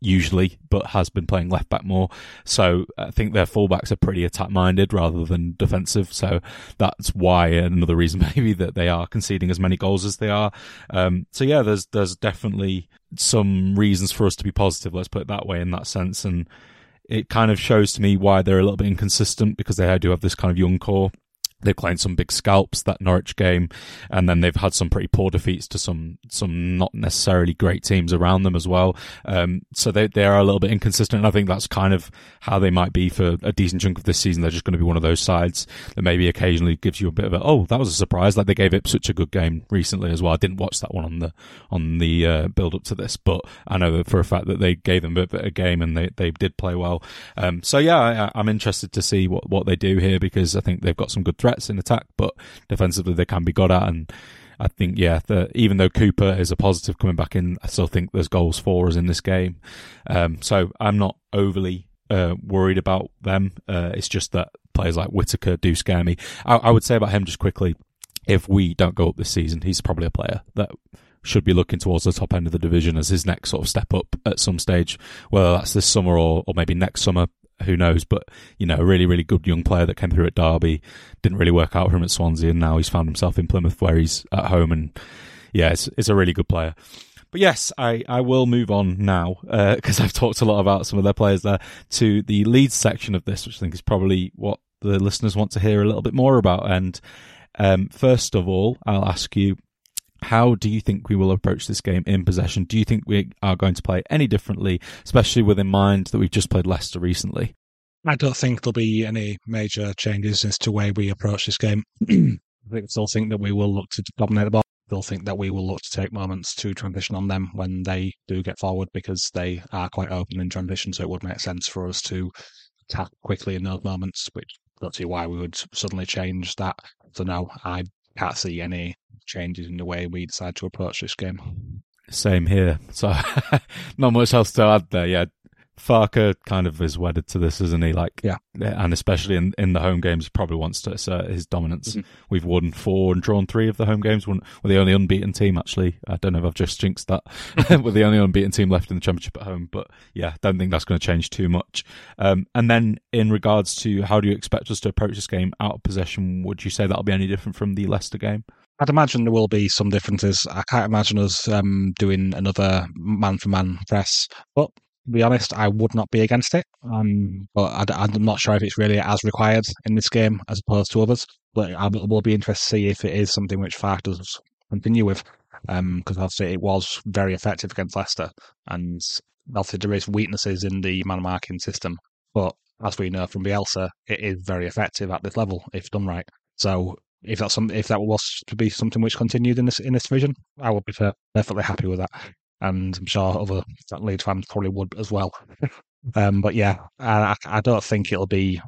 usually, but has been playing left back more. So I think their fullbacks are pretty attack minded rather than defensive. So that's why another reason maybe that they are conceding as many goals as they are. Um, so yeah, there's there's definitely some reasons for us to be positive. Let's put it that way in that sense, and it kind of shows to me why they're a little bit inconsistent because they do have this kind of young core They've claimed some big scalps that Norwich game, and then they've had some pretty poor defeats to some some not necessarily great teams around them as well. Um, so they they are a little bit inconsistent. And I think that's kind of how they might be for a decent chunk of this season. They're just going to be one of those sides that maybe occasionally gives you a bit of a oh that was a surprise. Like they gave it such a good game recently as well. I didn't watch that one on the on the uh, build up to this, but I know for a fact that they gave them a bit of a game and they they did play well. Um, so yeah, I, I'm interested to see what what they do here because I think they've got some good threats threats in attack, but defensively they can be got at. And I think, yeah, the, even though Cooper is a positive coming back in, I still think there's goals for us in this game. Um, so I'm not overly uh, worried about them. Uh, it's just that players like Whittaker do scare me. I, I would say about him just quickly, if we don't go up this season, he's probably a player that should be looking towards the top end of the division as his next sort of step up at some stage, whether that's this summer or, or maybe next summer who knows? But you know, a really, really good young player that came through at Derby didn't really work out for him at Swansea, and now he's found himself in Plymouth where he's at home, and yeah, it's it's a really good player. But yes, I, I will move on now because uh, I've talked a lot about some of their players there to the Leeds section of this, which I think is probably what the listeners want to hear a little bit more about. And um, first of all, I'll ask you how do you think we will approach this game in possession? Do you think we are going to play any differently, especially with in mind that we've just played Leicester recently? I don't think there'll be any major changes as to way we approach this game. I think still think that we will look to dominate the ball. They'll think that we will look to take moments to transition on them when they do get forward because they are quite open in transition. So it would make sense for us to attack quickly in those moments, which I don't see why we would suddenly change that. So no, I can't see any changes in the way we decide to approach this game. Same here. So not much else to add there. Yeah, Farke kind of is wedded to this, isn't he? Like, yeah, and especially in, in the home games, he probably wants to assert his dominance. Mm-hmm. We've won four and drawn three of the home games. We're the only unbeaten team, actually. I don't know if I've just jinxed that. we're the only unbeaten team left in the championship at home, but yeah, don't think that's going to change too much. Um, and then in regards to how do you expect us to approach this game out of possession, would you say that'll be any different from the Leicester game? I'd imagine there will be some differences. I can't imagine us um, doing another man for man press, but to be honest, I would not be against it. Um, but I, am not sure if it's really as required in this game as opposed to others. But I will be interested to see if it is something which Farke does continue with. Because um, obviously it was very effective against Leicester, and obviously there is weaknesses in the man marking system. But as we know from Bielsa, it is very effective at this level if done right. So if that's some, if that was to be something which continued in this in this division, I would be perfectly happy with that and I'm sure other Leeds fans probably would as well. um, but yeah, I, I don't think it'll be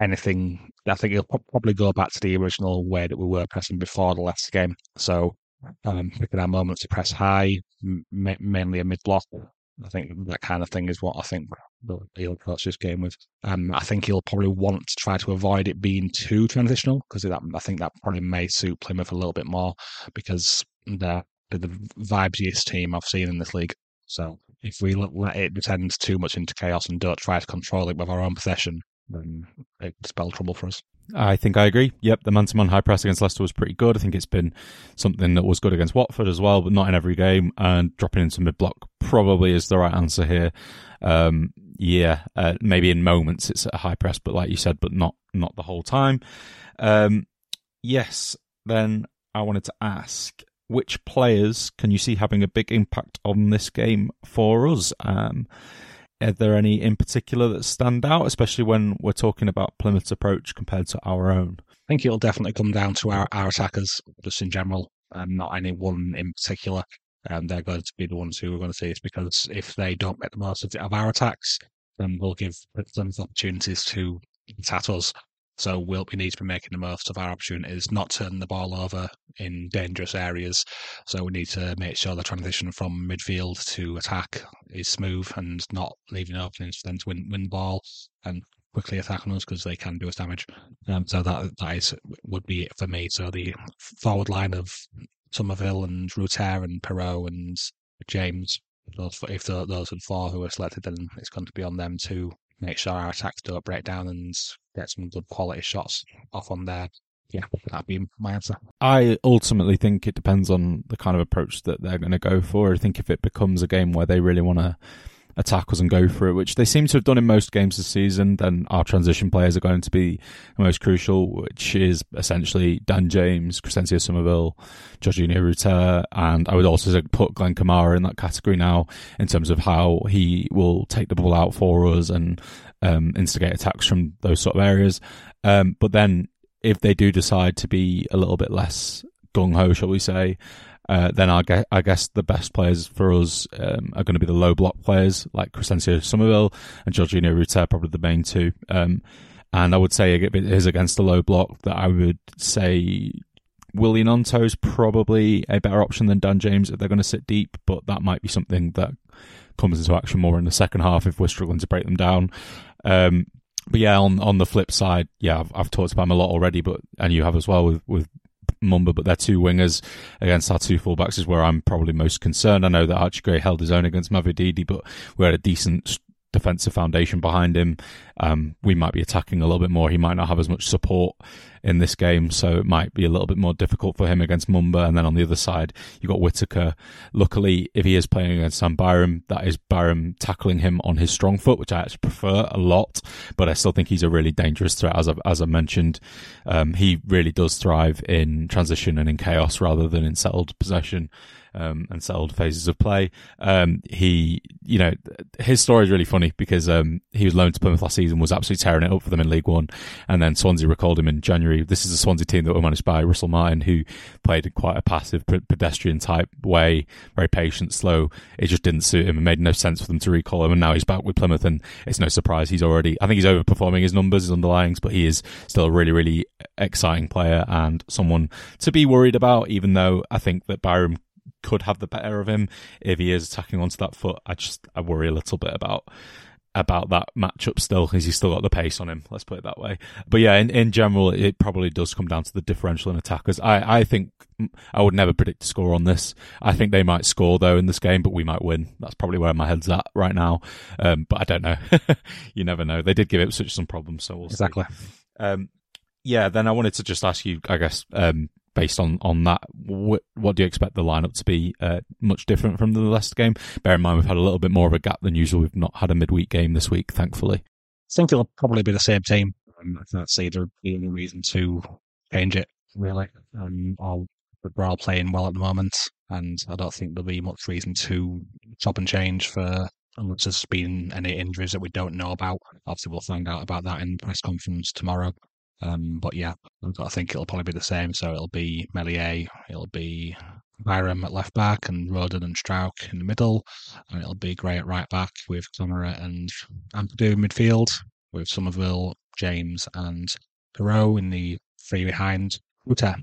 anything. I think it'll probably go back to the original way that we were pressing before the last game. So um, picking our moments to press high, m- mainly a mid block. I think that kind of thing is what I think he'll approach this game with. Um, I think he'll probably want to try to avoid it being too transitional because I think that probably may suit Plymouth a little bit more because they're, they're the vibesiest team I've seen in this league. So if we let it descend too much into chaos and don't try to control it with our own possession, then it spell trouble for us. I think I agree. Yep, the man-to-man high press against Leicester was pretty good. I think it's been something that was good against Watford as well, but not in every game. And dropping into mid-block probably is the right answer here. Um, yeah, uh, maybe in moments it's a high press, but like you said, but not not the whole time. Um, yes, then I wanted to ask which players can you see having a big impact on this game for us? Um, are there any in particular that stand out, especially when we're talking about Plymouth's approach compared to our own? I think it'll definitely come down to our, our attackers, just in general, um, not any one in particular. Um, they're going to be the ones who are going to see it because if they don't make the most of our attacks, then we'll give them opportunities to attack us. So we'll, we need to be making the most of our opportunities, not turning the ball over in dangerous areas. So we need to make sure the transition from midfield to attack is smooth and not leaving openings for them to win, win the ball and quickly attack on us because they can do us damage. Um, so that that is would be it for me. So the forward line of Summerville and Rutter and Piroe and James, those, if those are four who are selected, then it's going to be on them to make sure our attacks don't break down and get some good quality shots off on there. Yeah, that'd be my answer. I ultimately think it depends on the kind of approach that they're going to go for. I think if it becomes a game where they really want to attack us and go for it, which they seem to have done in most games this season, then our transition players are going to be the most crucial, which is essentially Dan James, Crysencio Summerville, Georginio Rutter, and I would also put Glenn Kamara in that category now in terms of how he will take the ball out for us and um, instigate attacks from those sort of areas. Um, but then if they do decide to be a little bit less gung ho, shall we say, uh, then I guess, I guess the best players for us um, are going to be the low block players like Crysencio Summerville and Georginio Rutter, probably the main two. Um, and I would say it is against the low block, that I would say Willy Gnonto is probably a better option than Dan James if they're going to sit deep, but that might be something that comes into action more in the second half if we're struggling to break them down. Um, but yeah, on on the flip side, yeah, I've, I've talked about them a lot already, but and you have as well with with Mumba, but their two wingers against our two fullbacks is where I'm probably most concerned. I know that Archie Gray held his own against Mavididi, but we had a decent defensive foundation behind him. Um, we might be attacking a little bit more. He might not have as much support in this game, so it might be a little bit more difficult for him against Mumba. And then on the other side, you've got Whittaker. Luckily, if he is playing against Sam Byram, that is Byram tackling him on his strong foot, which I actually prefer a lot. But I still think he's a really dangerous threat, as I, as I mentioned. Um, he really does thrive in transition and in chaos rather than in settled possession um, and settled phases of play. Um, he, you know, his story is really funny because um, he was loaned to Plymouth last season, was absolutely tearing it up for them in League One, and then Swansea recalled him in January. This is a Swansea team that were managed by Russell Martin, who played in quite a passive, pedestrian type way, very patient, slow. It just didn't suit him. It made no sense for them to recall him, and now he's back with Plymouth, and it's no surprise he's already. I think he's overperforming his numbers, his underlyings, but he is still a really, really exciting player and someone to be worried about. Even though I think that Byram could have the better of him if he is attacking onto that foot. I just I worry a little bit about about that matchup still because he's still got the pace on him. Let's put it that way. But yeah, in, in general, it probably does come down to the differential in attackers. I, I think I would never predict a score on this. I think they might score though in this game, but we might win. That's probably where my head's at right now. Um, but I don't know. you never know. They did give Ipswich some problems, so we'll exactly. Um, yeah. Then I wanted to just ask you, I guess, um, based on on that, what, what do you expect the lineup to be? Uh, much different from the Leicester game. Bear in mind we've had a little bit more of a gap than usual. We've not had a midweek game this week, thankfully. I think it'll probably be the same team. Um, I can't see there being any reason to change it really. Um, we're all playing well at the moment, and I don't think there'll be much reason to chop and change for unless there's been any injuries that we don't know about. Obviously, we'll find out about that in press conference tomorrow. Um, but yeah, I think it'll probably be the same. So it'll be Meslier, it'll be Byram at left back, and Rodon and Struijk in the middle, and it'll be Gray at right back with Kamara and Ampadu in midfield with Summerville, James, and Piroe in the three behind Rutter.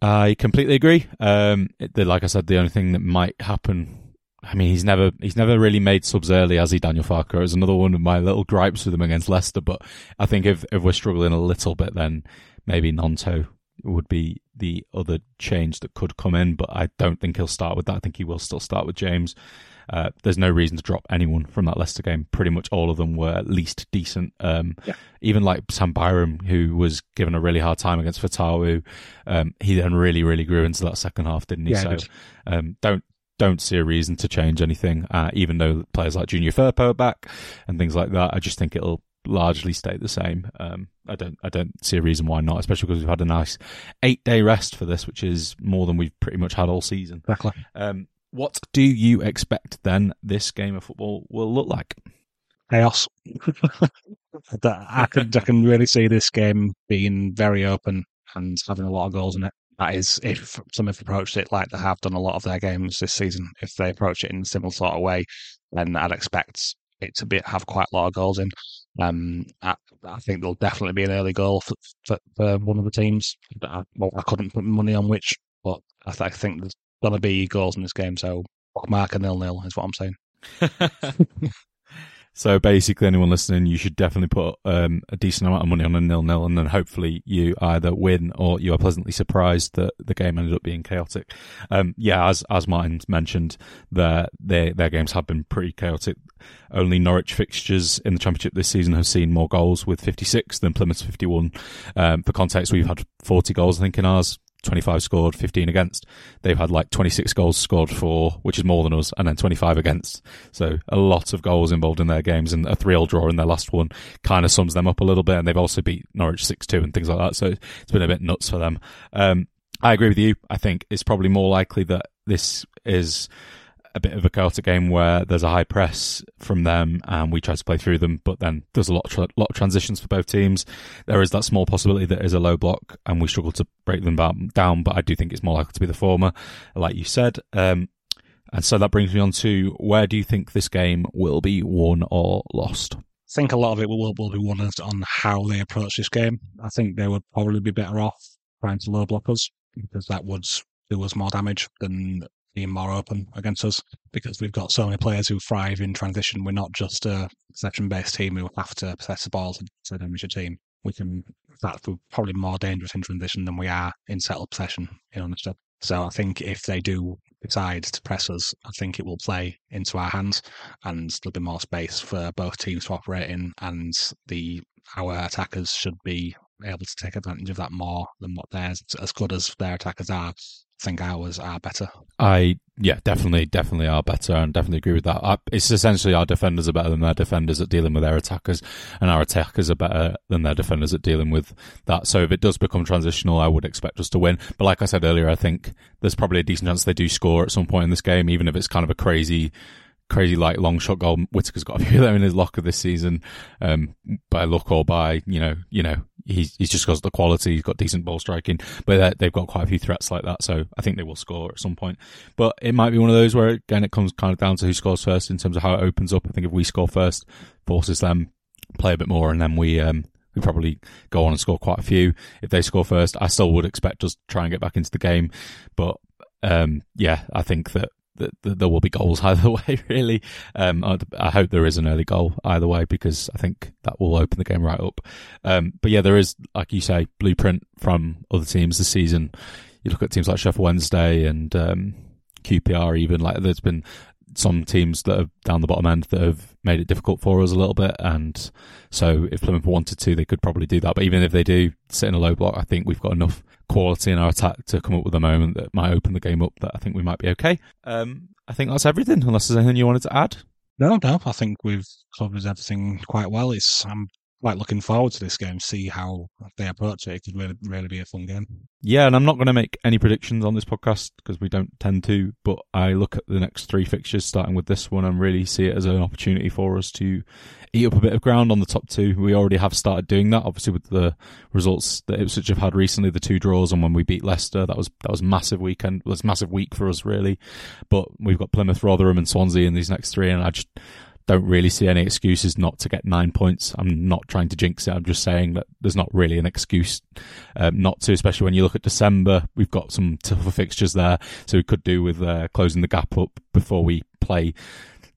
I completely agree. Um, it, like I said, the only thing that might happen. I mean, he's never he's never really made subs early, has he, Daniel Farke? Is another one of my little gripes with him against Leicester. But I think if if we're struggling a little bit, then maybe Gnonto would be the other change that could come in. But I don't think he'll start with that. I think he will still start with James. Uh, there's no reason to drop anyone from that Leicester game. Pretty much all of them were at least decent. Um, yeah. Even like Sam Byram, who was given a really hard time against Fatawu, um, he then really, really grew into that second half, didn't he? Yeah, so um, don't don't see a reason to change anything. Uh, even though players like Junior Firpo are back and things like that, I just think it'll largely stay the same. Um, I don't I don't see a reason why not, especially because we've had a nice eight day rest for this, which is more than we've pretty much had all season. Exactly. Um, what do you expect then this game of football will look like? Chaos. I can I can really see this game being very open and having a lot of goals in it. That is, if Plymouth approached it like they have done a lot of their games this season, if they approach it in a similar sort of way, then I'd expect it to be have quite a lot of goals in. Um, I, I think there'll definitely be an early goal for, for, for one of the teams. I, well, I couldn't put money on which, but I, th- I think there's going to be goals in this game. So mark a nil nil is what I'm saying. so basically, anyone listening, you should definitely put um, a decent amount of money on a nil nil, and then hopefully you either win or you are pleasantly surprised that the game ended up being chaotic. Um, yeah, as as Martin mentioned, their their their games have been pretty chaotic. Only Norwich fixtures in the Championship this season have seen more goals with 56 than Plymouth's 51. Um, for context, we've had 40 goals, I think, in ours. 25 scored, 15 against. They've had like 26 goals scored for, which is more than us, and then 25 against. So a lot of goals involved in their games, and a 3 all draw in their last one kind of sums them up a little bit. And they've also beat Norwich 6 2 and things like that. So it's been a bit nuts for them. Um, I agree with you. I think it's probably more likely that this is a bit of a chaotic game where there's a high press from them and we try to play through them, but then there's a lot of tra- lot of transitions for both teams. There is that small possibility that is a low block and we struggle to break them down, but I do think it's more likely to be the former, like you said. Um, and so that brings me on to where do you think this game will be won or lost? I think a lot of it will, will be won on how they approach this game. I think they would probably be better off trying to low block us because that would do us more damage than being more open against us because we've got so many players who thrive in transition. We're not just a possession based team who have to possess the ball to, damage a team. We can, fact, probably more dangerous in transition than we are in settled possession, in honesty. So I think if they do decide to press us, I think it will play into our hands and there'll be more space for both teams to operate in and the our attackers should be able to take advantage of that more than what theirs as good as their attackers are think ours are better. I yeah, definitely, definitely are better, and definitely agree with that. I, it's essentially our defenders are better than their defenders at dealing with their attackers, and our attackers are better than their defenders at dealing with that. So if it does become transitional, I would expect us to win. But like I said earlier, I think there's probably a decent chance they do score at some point in this game, even if it's kind of a crazy crazy like long shot goal. Whittaker's got a few of them in his locker this season, um, by luck or by you know you know he's he's just got the quality. He's got decent ball striking, but they've got quite a few threats like that. So I think they will score at some point. But it might be one of those where again it comes kind of down to who scores first in terms of how it opens up. I think if we score first, forces them play a bit more, and then we um, we probably go on and score quite a few. If they score first, I still would expect us to try and get back into the game. But um, yeah, I think that that, there will be goals either way. Really, um, I, I, hope there is an early goal either way because I think that will open the game right up. Um, but yeah, there is, like you say, blueprint from other teams this season. You look at teams like Sheffield Wednesday and um, QPR. Even like there's been some teams that are down the bottom end that have made it difficult for us a little bit. And so if Plymouth wanted to, they could probably do that. But even if they do sit in a low block, I think we've got enough quality in our attack to come up with a moment that might open the game up that I think we might be okay. Um, I think that's everything, unless there's anything you wanted to add. No, no, I think we've covered everything quite well. It's I'm quite looking forward to this game, see how they approach it. It could really, really be a fun game. Yeah, and I'm not going to make any predictions on this podcast because we don't tend to, but I look at the next three fixtures, starting with this one, and really see it as an opportunity for us to eat up a bit of ground on the top two. We already have started doing that, obviously with the results that Ipswich have had recently, the two draws, and when we beat Leicester, that was that was massive weekend, was massive week for us really. But we've got Plymouth, Rotherham, and Swansea in these next three, and I just don't really see any excuses not to get nine points. I'm not trying to jinx it. I'm just saying that there's not really an excuse um, not to, especially when you look at December. We've got some tougher fixtures there, so we could do with uh, closing the gap up before we play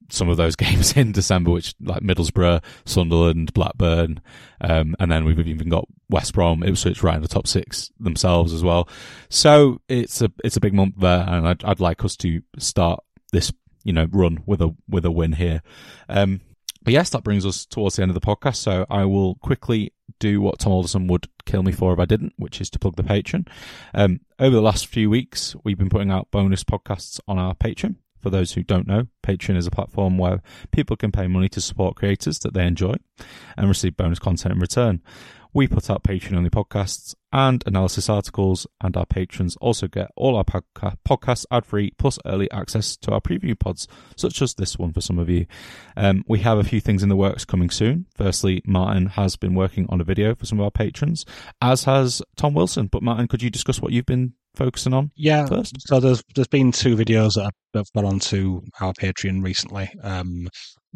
some of those games in December, which like Middlesbrough, Sunderland, Blackburn, um, and then we've even got West Brom, Ipswich right in the top six themselves as well. So it's a it's a big month there, and I'd, I'd like us to start this you know run with a with a win here. Um, but yes, that brings us towards the end of the podcast. So I will quickly do what Tom Alderson would kill me for if I didn't, which is to plug the Patreon. Um, over the last few weeks, we've been putting out bonus podcasts on our Patreon. For those who don't know, Patreon is a platform where people can pay money to support creators that they enjoy and receive bonus content in return. We put out Patreon only podcasts and analysis articles, and our patrons also get all our podca- podcasts ad free plus early access to our preview pods, such as this one for some of you. Um, we have a few things in the works coming soon. Firstly, Martin has been working on a video for some of our patrons, as has Tom Wilson. But Martin, could you discuss what you've been focusing on? Yeah, first? so there's there's been two videos that I've got onto our Patreon recently. Um,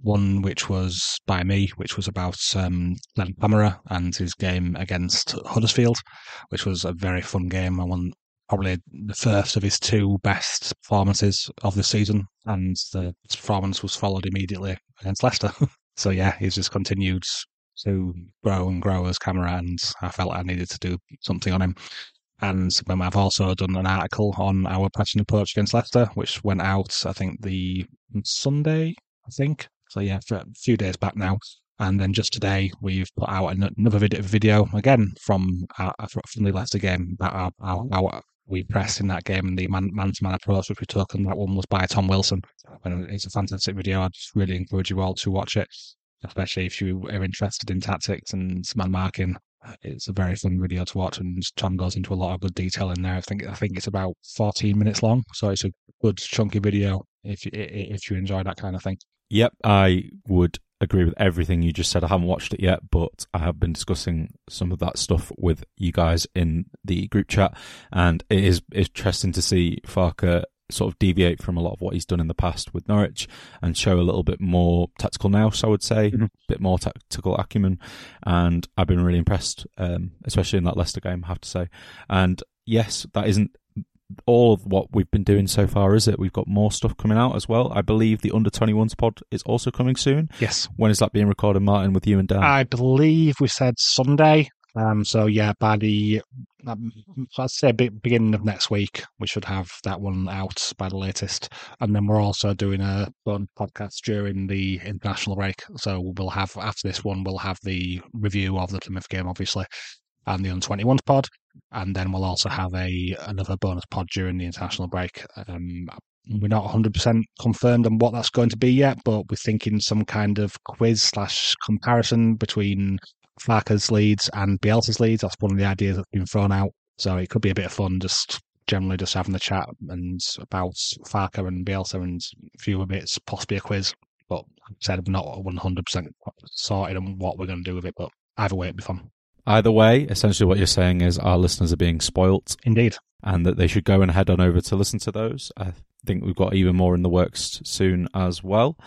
one which was by me, which was about um, Glenn Kamara and his game against Huddersfield, which was a very fun game. I won probably the first of his two best performances of the season, and the performance was followed immediately against Leicester. so yeah, he's just continued to grow and grow as Kamara, and I felt I needed to do something on him. And I've also done an article on our passing approach against Leicester, which went out, I think, the Sunday, I think. So yeah, a few days back now. And then just today, we've put out another video again from our, from the Leicester game about our, our, our we pressed in that game and the man to man approach which we took, and that one was by Tom Wilson. And it's a fantastic video. I just really encourage you all to watch it, especially if you are interested in tactics and man marking. It's a very fun video to watch, and Tom goes into a lot of good detail in there. I think I think it's about 14 minutes long, so it's a good chunky video if you, if you enjoy that kind of thing. Yep, I would agree with everything you just said. I haven't watched it yet, but I have been discussing some of that stuff with you guys in the group chat, and it is interesting to see Farke sort of deviate from a lot of what he's done in the past with Norwich and show a little bit more tactical nous, I would say, mm-hmm. a bit more tactical acumen. And I've been really impressed, um, especially in that Leicester game, I have to say. And yes, that isn't all of what we've been doing so far, is it? We've got more stuff coming out as well. I believe the under 21s pod is also coming soon. Yes. When is that being recorded, Martin, with you and Dan? I believe we said Sunday. Um, so yeah, by the um, I'd say beginning of next week, we should have that one out by the latest. And then we're also doing a podcast during the international break. So we'll have after this one, we'll have the review of the Plymouth game, obviously, and the under 21s pod, and then we'll also have a another bonus pod during the international break. Um, we're not 100% confirmed on what that's going to be yet, but we're thinking some kind of quiz slash comparison between Farke's Leeds and Bielsa's Leeds. That's one of the ideas that's been thrown out. So it could be a bit of fun, just generally just having the chat and about Farke and Bielsa and a few bits, possibly a quiz. But I said I'm not 100% sorted on what we're going to do with it, but either way, it'd be fun. Either way, essentially what you're saying is our listeners are being spoilt. Indeed. And that they should go and head on over to listen to those. I think we've got even more in the works soon as well.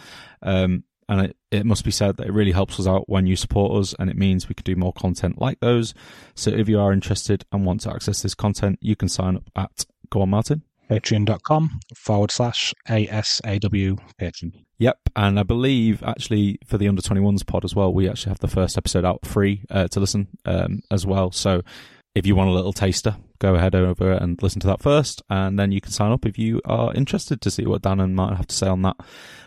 Um, and it, it must be said that it really helps us out when you support us and it means we can do more content like those. So if you are interested and want to access this content, you can sign up at, go on Martin. Patreon.com forward slash ASAW Patreon. Yep, and I believe actually for the under 21s pod as well, we actually have the first episode out free uh, to listen um, as well. So if you want a little taster, go ahead over and listen to that first, and then you can sign up if you are interested to see what Dan and Martin have to say on that.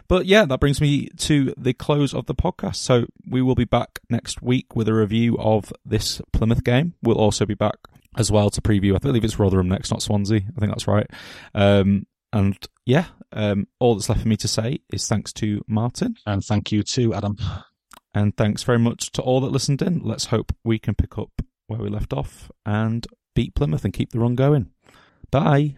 But yeah, that brings me to the close of the podcast. So we will be back next week with a review of this Plymouth game. We'll also be back as well to preview. I believe it's Rotherham next, not Swansea. I think that's right. Um, and yeah, um, all that's left for me to say is thanks to Martin. And thank you to Adam. And thanks very much to all that listened in. Let's hope we can pick up where we left off and beat Plymouth and keep the run going. Bye.